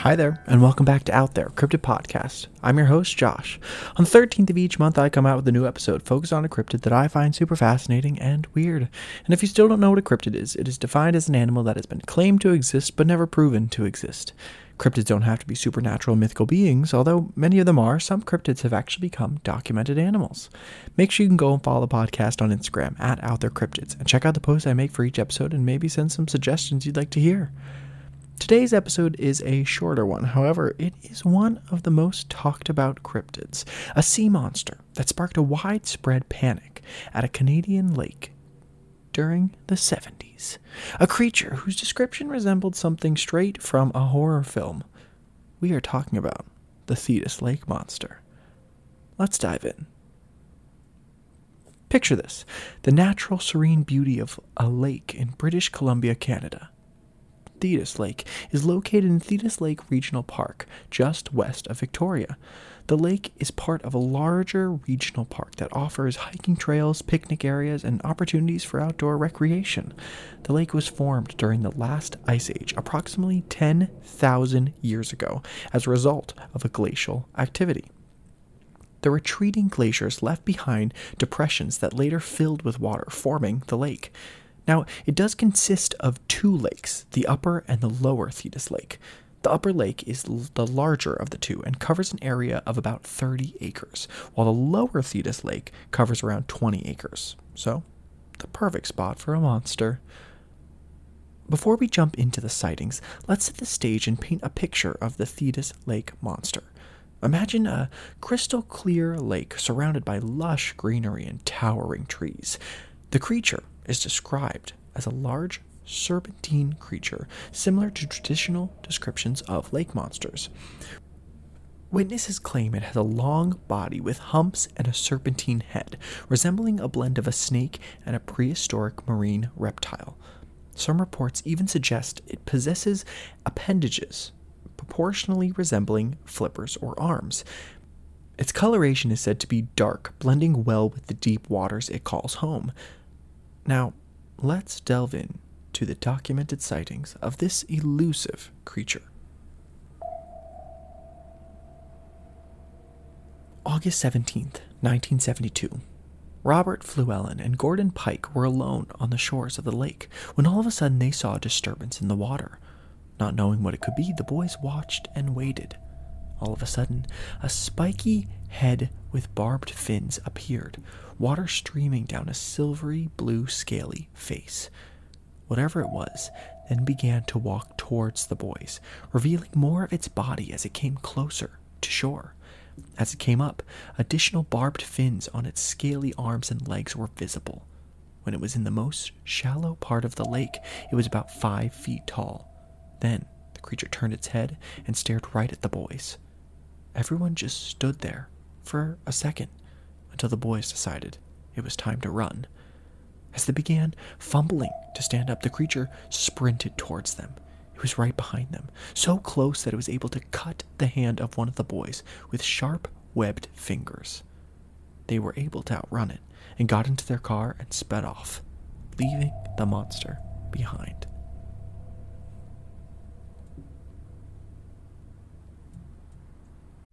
Hi there, and welcome back to Out There, Cryptid Podcast. I'm your host, Josh. On the 13th of each month, I come out with a new episode focused on a cryptid that I find super fascinating and weird. And if you still don't know what a cryptid is, it is defined as an animal that has been claimed to exist but never proven to exist. Cryptids don't have to be supernatural mythical beings, although many of them are. Some cryptids have actually become documented animals. Make sure you can go and follow the podcast on Instagram at Out There Cryptids and check out the posts I make for each episode and maybe send some suggestions you'd like to hear. Today's episode is a shorter one, however, it is one of the most talked about cryptids a sea monster that sparked a widespread panic at a Canadian lake during the 70s. A creature whose description resembled something straight from a horror film. We are talking about the Thetis Lake Monster. Let's dive in. Picture this the natural serene beauty of a lake in British Columbia, Canada. Thetis Lake is located in Thetis Lake Regional Park, just west of Victoria. The lake is part of a larger regional park that offers hiking trails, picnic areas, and opportunities for outdoor recreation. The lake was formed during the last ice age, approximately 10,000 years ago, as a result of a glacial activity. The retreating glaciers left behind depressions that later filled with water, forming the lake. Now, it does consist of two lakes, the upper and the lower Thetis Lake. The upper lake is the larger of the two and covers an area of about 30 acres, while the lower Thetis Lake covers around 20 acres. So, the perfect spot for a monster. Before we jump into the sightings, let's set the stage and paint a picture of the Thetis Lake monster. Imagine a crystal clear lake surrounded by lush greenery and towering trees. The creature is described as a large serpentine creature, similar to traditional descriptions of lake monsters. Witnesses claim it has a long body with humps and a serpentine head, resembling a blend of a snake and a prehistoric marine reptile. Some reports even suggest it possesses appendages proportionally resembling flippers or arms. Its coloration is said to be dark, blending well with the deep waters it calls home. Now, let's delve in to the documented sightings of this elusive creature. August 17th, 1972. Robert Fluellen and Gordon Pike were alone on the shores of the lake when all of a sudden they saw a disturbance in the water. Not knowing what it could be, the boys watched and waited. All of a sudden, a spiky head with barbed fins appeared, water streaming down a silvery blue scaly face. Whatever it was then began to walk towards the boys, revealing more of its body as it came closer to shore. As it came up, additional barbed fins on its scaly arms and legs were visible. When it was in the most shallow part of the lake, it was about five feet tall. Then the creature turned its head and stared right at the boys. Everyone just stood there for a second until the boys decided it was time to run. As they began fumbling to stand up, the creature sprinted towards them. It was right behind them, so close that it was able to cut the hand of one of the boys with sharp, webbed fingers. They were able to outrun it and got into their car and sped off, leaving the monster behind.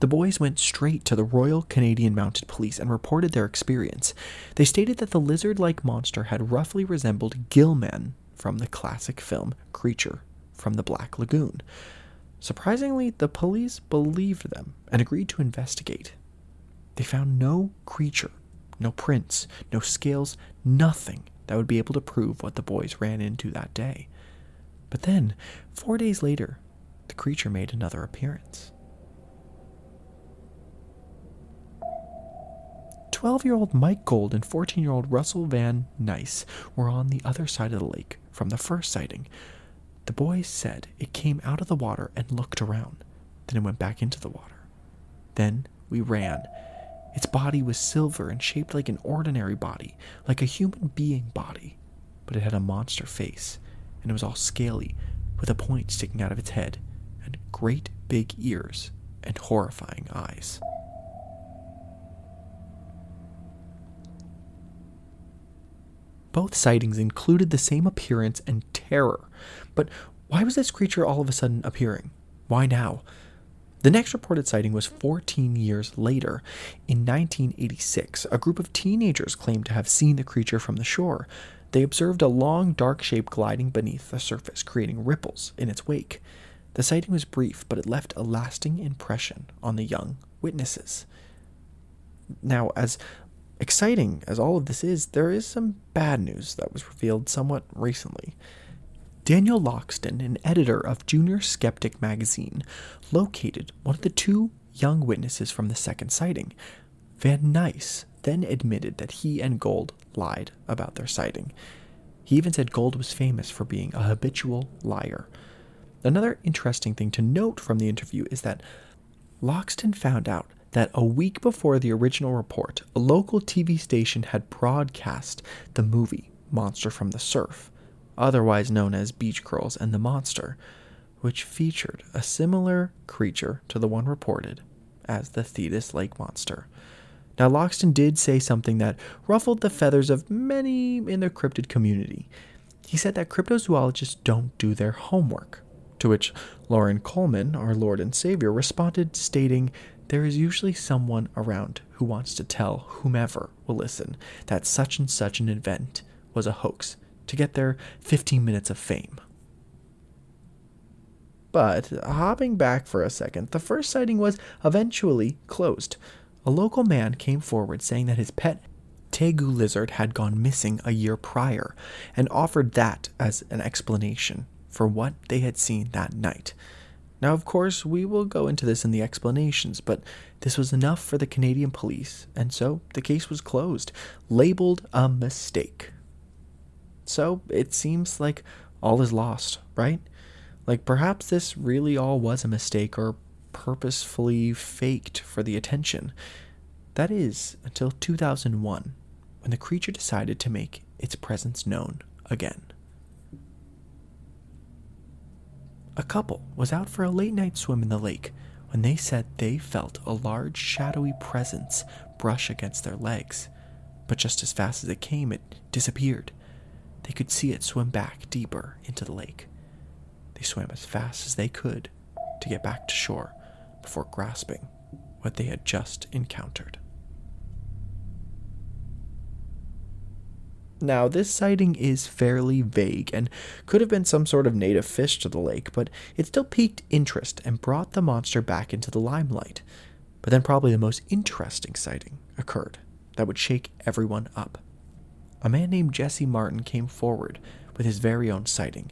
The boys went straight to the Royal Canadian Mounted Police and reported their experience. They stated that the lizard like monster had roughly resembled Gillman from the classic film Creature from the Black Lagoon. Surprisingly, the police believed them and agreed to investigate. They found no creature, no prints, no scales, nothing that would be able to prove what the boys ran into that day. But then, four days later, the creature made another appearance. 12 year old Mike Gold and 14 year old Russell Van Nice were on the other side of the lake from the first sighting. The boys said it came out of the water and looked around. Then it went back into the water. Then we ran. Its body was silver and shaped like an ordinary body, like a human being body, but it had a monster face, and it was all scaly, with a point sticking out of its head, and great big ears and horrifying eyes. Both sightings included the same appearance and terror. But why was this creature all of a sudden appearing? Why now? The next reported sighting was 14 years later. In 1986, a group of teenagers claimed to have seen the creature from the shore. They observed a long, dark shape gliding beneath the surface, creating ripples in its wake. The sighting was brief, but it left a lasting impression on the young witnesses. Now, as exciting as all of this is, there is some bad news that was revealed somewhat recently. Daniel Loxton, an editor of Junior Skeptic magazine, located one of the two young witnesses from the second sighting. Van Nice then admitted that he and Gold lied about their sighting. He even said Gold was famous for being a habitual liar. Another interesting thing to note from the interview is that Loxton found out that a week before the original report, a local TV station had broadcast the movie Monster from the Surf, otherwise known as Beach Girls and the Monster, which featured a similar creature to the one reported as the Thetis Lake Monster. Now, Loxton did say something that ruffled the feathers of many in the cryptid community. He said that cryptozoologists don't do their homework. To which Loren Coleman, our Lord and Savior, responded, stating, There is usually someone around who wants to tell whomever will listen that such and such an event was a hoax to get their 15 minutes of fame. But hopping back for a second, the first sighting was eventually closed. A local man came forward saying that his pet tegu lizard had gone missing a year prior and offered that as an explanation for what they had seen that night. Now, of course, we will go into this in the explanations, but this was enough for the Canadian police, and so the case was closed, labeled a mistake. So it seems like all is lost, right? Like perhaps this really all was a mistake or purposefully faked for the attention. That is, until 2001, when the creature decided to make its presence known again. A couple was out for a late night swim in the lake when they said they felt a large shadowy presence brush against their legs. But just as fast as it came, it disappeared. They could see it swim back deeper into the lake. They swam as fast as they could to get back to shore before grasping what they had just encountered. Now, this sighting is fairly vague and could have been some sort of native fish to the lake, but it still piqued interest and brought the monster back into the limelight. But then, probably the most interesting sighting occurred that would shake everyone up. A man named Jesse Martin came forward with his very own sighting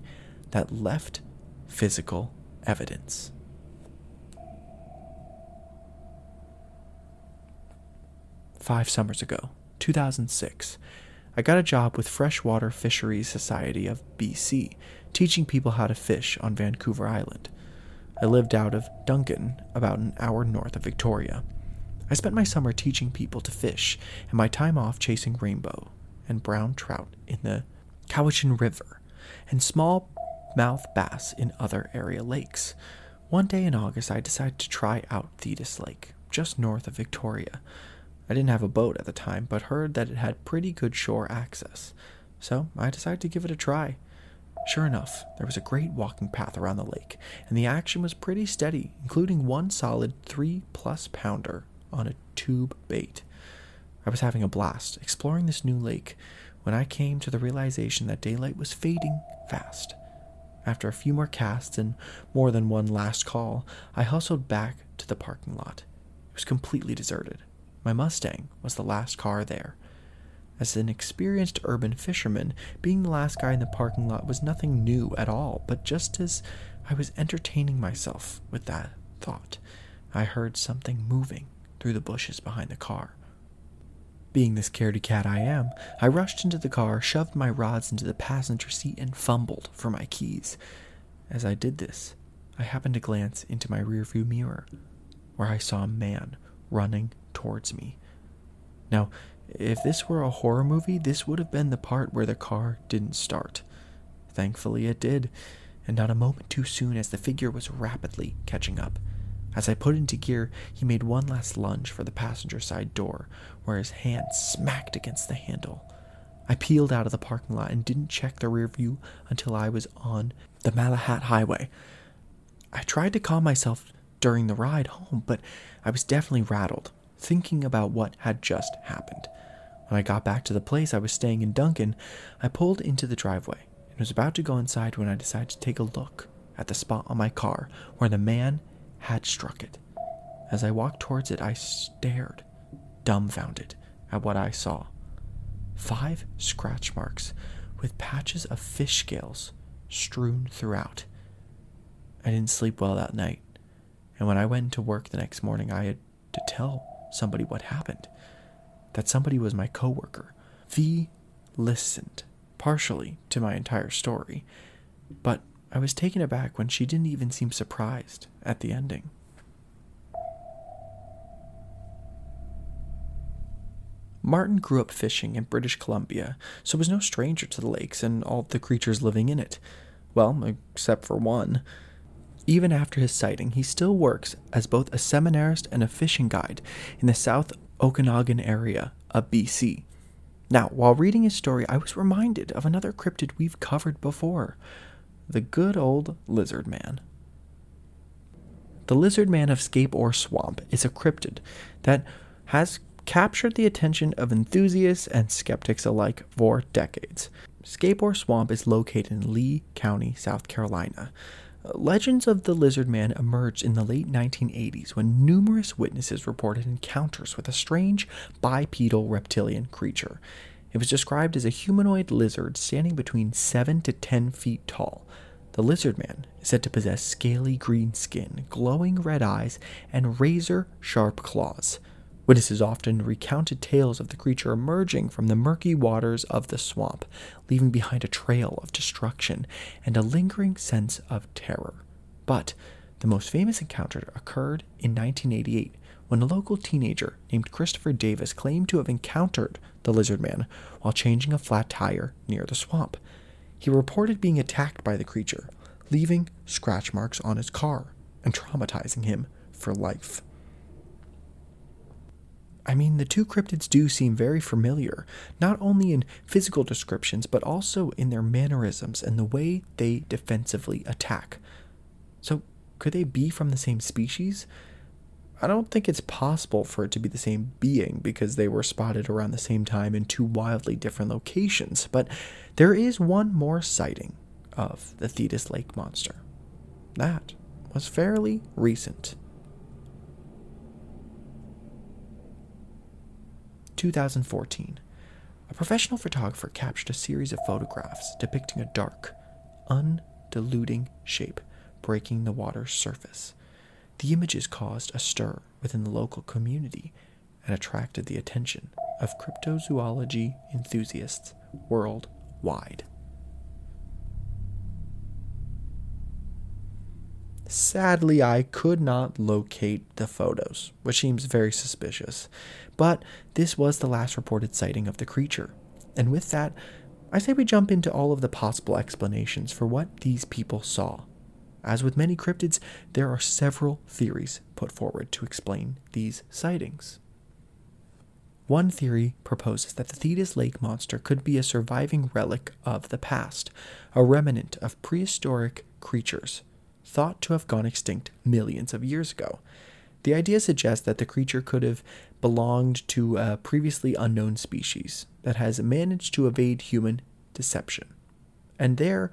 that left physical evidence. Five summers ago, 2006, I got a job with Freshwater Fisheries Society of BC, teaching people how to fish on Vancouver Island. I lived out of Duncan, about an hour north of Victoria. I spent my summer teaching people to fish and my time off chasing rainbow and brown trout in the Cowichan River and small mouth bass in other area lakes. One day in August, I decided to try out Thetis Lake, just north of Victoria. I didn't have a boat at the time, but heard that it had pretty good shore access, so I decided to give it a try. Sure enough, there was a great walking path around the lake, and the action was pretty steady, including one solid three plus pounder on a tube bait. I was having a blast exploring this new lake when I came to the realization that daylight was fading fast. After a few more casts and more than one last call, I hustled back to the parking lot. It was completely deserted. My Mustang was the last car there. As an experienced urban fisherman, being the last guy in the parking lot was nothing new at all, but just as I was entertaining myself with that thought, I heard something moving through the bushes behind the car. Being the scaredy cat I am, I rushed into the car, shoved my rods into the passenger seat, and fumbled for my keys. As I did this, I happened to glance into my rearview mirror, where I saw a man running towards me. Now, if this were a horror movie, this would have been the part where the car didn't start. Thankfully, it did, and not a moment too soon as the figure was rapidly catching up. As I put into gear, he made one last lunge for the passenger side door, where his hand smacked against the handle. I peeled out of the parking lot and didn't check the rear view until I was on the Malahat Highway. I tried to calm myself during the ride home, but I was definitely rattled, thinking about what had just happened. When I got back to the place I was staying in Duncan, I pulled into the driveway and was about to go inside when I decided to take a look at the spot on my car where the man had struck it. As I walked towards it, I stared, dumbfounded, at what I saw. Five scratch marks with patches of fish scales strewn throughout. I didn't sleep well that night, and when I went to work the next morning, I had to tell somebody what happened. That somebody was my coworker. V listened partially to my entire story, but I was taken aback when she didn't even seem surprised at the ending. Martin grew up fishing in British Columbia, so was no stranger to the lakes and all the creatures living in it. Well, except for one. Even after his sighting, he still works as both a seminarist and a fishing guide in the South Okanagan area of BC. Now, while reading his story, I was reminded of another cryptid we've covered before the good old lizard man. The lizard man of Scape Ore Swamp is a cryptid that has captured the attention of enthusiasts and skeptics alike for decades. Scape Ore Swamp is located in Lee County, South Carolina. Legends of the lizard man emerged in the late 1980s when numerous witnesses reported encounters with a strange bipedal reptilian creature. It was described as a humanoid lizard standing between 7 to 10 feet tall. The lizard man is said to possess scaly green skin, glowing red eyes, and razor sharp claws. Witnesses often recounted tales of the creature emerging from the murky waters of the swamp, leaving behind a trail of destruction and a lingering sense of terror. But the most famous encounter occurred in 1988 when a local teenager named Christopher Davis claimed to have encountered the lizard man while changing a flat tire near the swamp. He reported being attacked by the creature, leaving scratch marks on his car and traumatizing him for life. I mean, the two cryptids do seem very familiar, not only in physical descriptions, but also in their mannerisms and the way they defensively attack. So, could they be from the same species? I don't think it's possible for it to be the same being because they were spotted around the same time in two wildly different locations, but there is one more sighting of the Thetis Lake monster. That was fairly recent. 2014, a professional photographer captured a series of photographs depicting a dark, undulating shape breaking the water's surface. The images caused a stir within the local community and attracted the attention of cryptozoology enthusiasts worldwide. Sadly, I could not locate the photos, which seems very suspicious. But this was the last reported sighting of the creature. And with that, I say we jump into all of the possible explanations for what these people saw. As with many cryptids, there are several theories put forward to explain these sightings. One theory proposes that the Thetis Lake monster could be a surviving relic of the past, a remnant of prehistoric creatures thought to have gone extinct millions of years ago. The idea suggests that the creature could have belonged to a previously unknown species that has managed to evade human deception. And there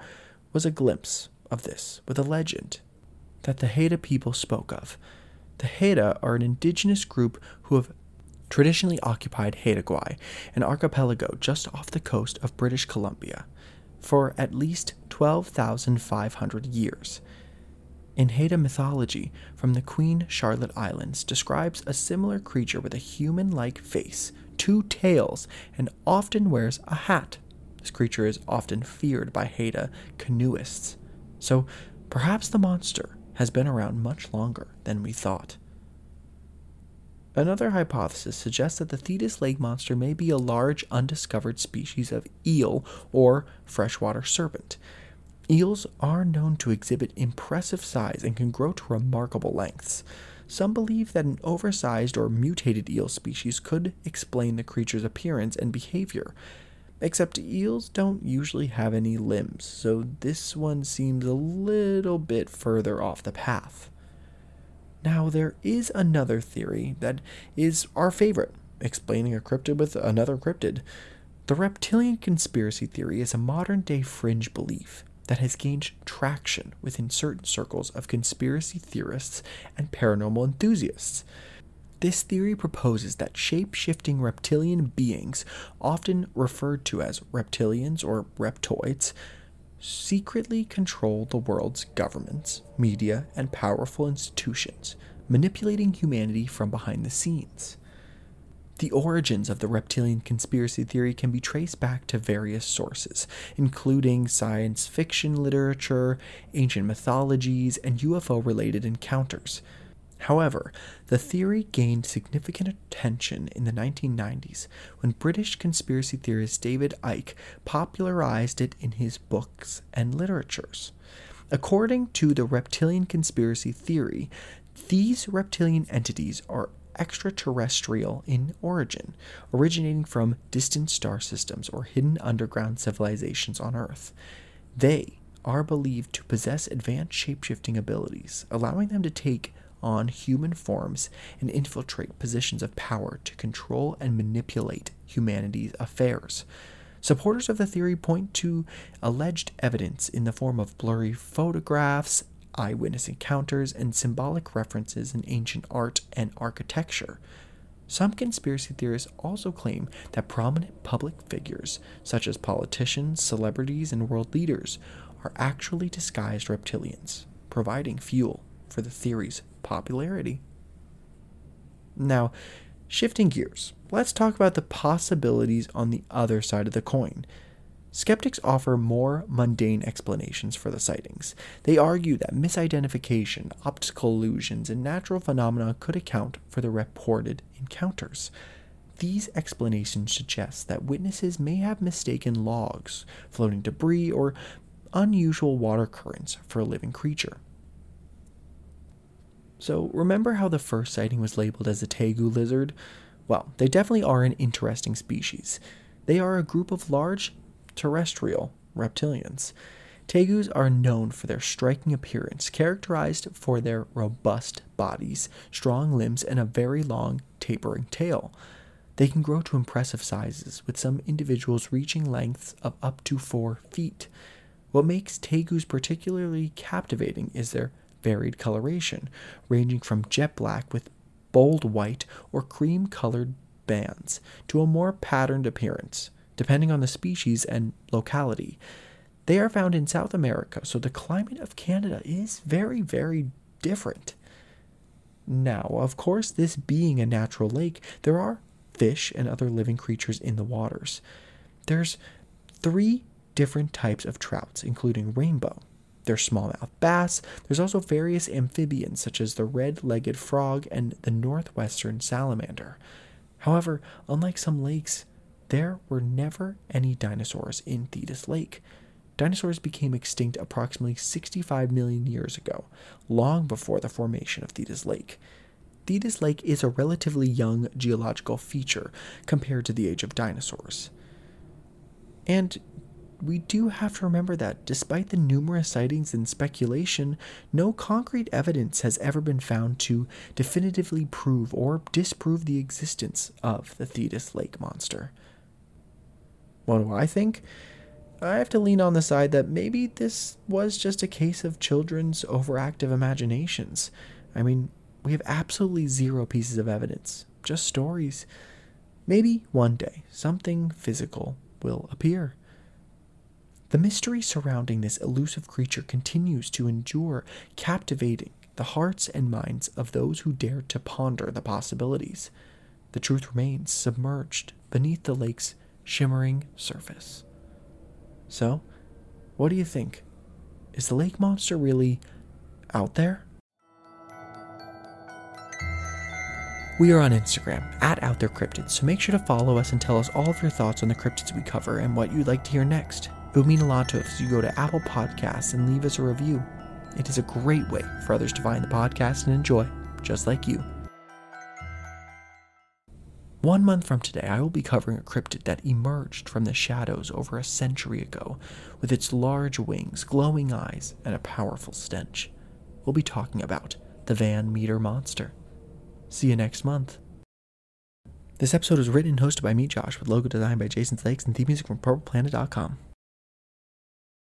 was a glimpse of this with a legend that the Haida people spoke of. The Haida are an indigenous group who have traditionally occupied Haida Gwaii, an archipelago just off the coast of British Columbia, for at least 12,500 years. In Haida mythology, from the Queen Charlotte Islands, describes a similar creature with a human like face, two tails, and often wears a hat. This creature is often feared by Haida canoeists. So perhaps the monster has been around much longer than we thought. Another hypothesis suggests that the Thetis lake monster may be a large undiscovered species of eel or freshwater serpent. Eels are known to exhibit impressive size and can grow to remarkable lengths. Some believe that an oversized or mutated eel species could explain the creature's appearance and behavior. Except eels don't usually have any limbs, so this one seems a little bit further off the path. Now, there is another theory that is our favorite, explaining a cryptid with another cryptid. The reptilian conspiracy theory is a modern day fringe belief that has gained traction within certain circles of conspiracy theorists and paranormal enthusiasts. This theory proposes that shape shifting reptilian beings, often referred to as reptilians or reptoids, secretly control the world's governments, media, and powerful institutions, manipulating humanity from behind the scenes. The origins of the reptilian conspiracy theory can be traced back to various sources, including science fiction literature, ancient mythologies, and UFO related encounters. However, the theory gained significant attention in the 1990s when British conspiracy theorist David Icke popularized it in his books and literatures. According to the reptilian conspiracy theory, these reptilian entities are extraterrestrial in origin, originating from distant star systems or hidden underground civilizations on Earth. They are believed to possess advanced shapeshifting abilities, allowing them to take on human forms and infiltrate positions of power to control and manipulate humanity's affairs. Supporters of the theory point to alleged evidence in the form of blurry photographs, eyewitness encounters, and symbolic references in ancient art and architecture. Some conspiracy theorists also claim that prominent public figures, such as politicians, celebrities, and world leaders, are actually disguised reptilians, providing fuel for the theory's popularity. Now, shifting gears, let's talk about the possibilities on the other side of the coin. Skeptics offer more mundane explanations for the sightings. They argue that misidentification, optical illusions, and natural phenomena could account for the reported encounters. These explanations suggest that witnesses may have mistaken logs, floating debris, or unusual water currents for a living creature. So, remember how the first sighting was labeled as a tegu lizard? Well, they definitely are an interesting species. They are a group of large terrestrial reptilians. Tegus are known for their striking appearance, characterized for their robust bodies, strong limbs, and a very long, tapering tail. They can grow to impressive sizes, with some individuals reaching lengths of up to four feet. What makes tegus particularly captivating is their varied coloration, ranging from jet black with bold white or cream colored bands to a more patterned appearance, depending on the species and locality. They are found in South America, so the climate of Canada is very, very different. Now, of course, this being a natural lake, there are fish and other living creatures in the waters. There's three different types of trouts, including rainbow, there's smallmouth bass. There's also various amphibians, such as the red legged frog and the northwestern salamander. However, unlike some lakes, there were never any dinosaurs in Thetis Lake. Dinosaurs became extinct approximately 65 million years ago, long before the formation of Thetis Lake. Thetis Lake is a relatively young geological feature compared to the age of dinosaurs. And we do have to remember that despite the numerous sightings and speculation, no concrete evidence has ever been found to definitively prove or disprove the existence of the Thetis Lake monster. What do I think? I have to lean on the side that maybe this was just a case of children's overactive imaginations. I mean, we have absolutely zero pieces of evidence, just stories. Maybe one day something physical will appear. The mystery surrounding this elusive creature continues to endure, captivating the hearts and minds of those who dare to ponder the possibilities. The truth remains submerged beneath the lake's shimmering surface. So, what do you think? Is the lake monster really out there? We are on Instagram at Out There Cryptids, so make sure to follow us and tell us all of your thoughts on the cryptids we cover and what you'd like to hear next. It would mean a lot to us if you go to Apple Podcasts and leave us a review. It is a great way for others to find the podcast and enjoy, just like you. One month from today, I will be covering a cryptid that emerged from the shadows over a century ago with its large wings, glowing eyes, and a powerful stench. We'll be talking about the Van Meter Monster. See you next month. This episode was written and hosted by me, Josh, with logo designed by Jason Slakes and theme music from PurplePlanet.com.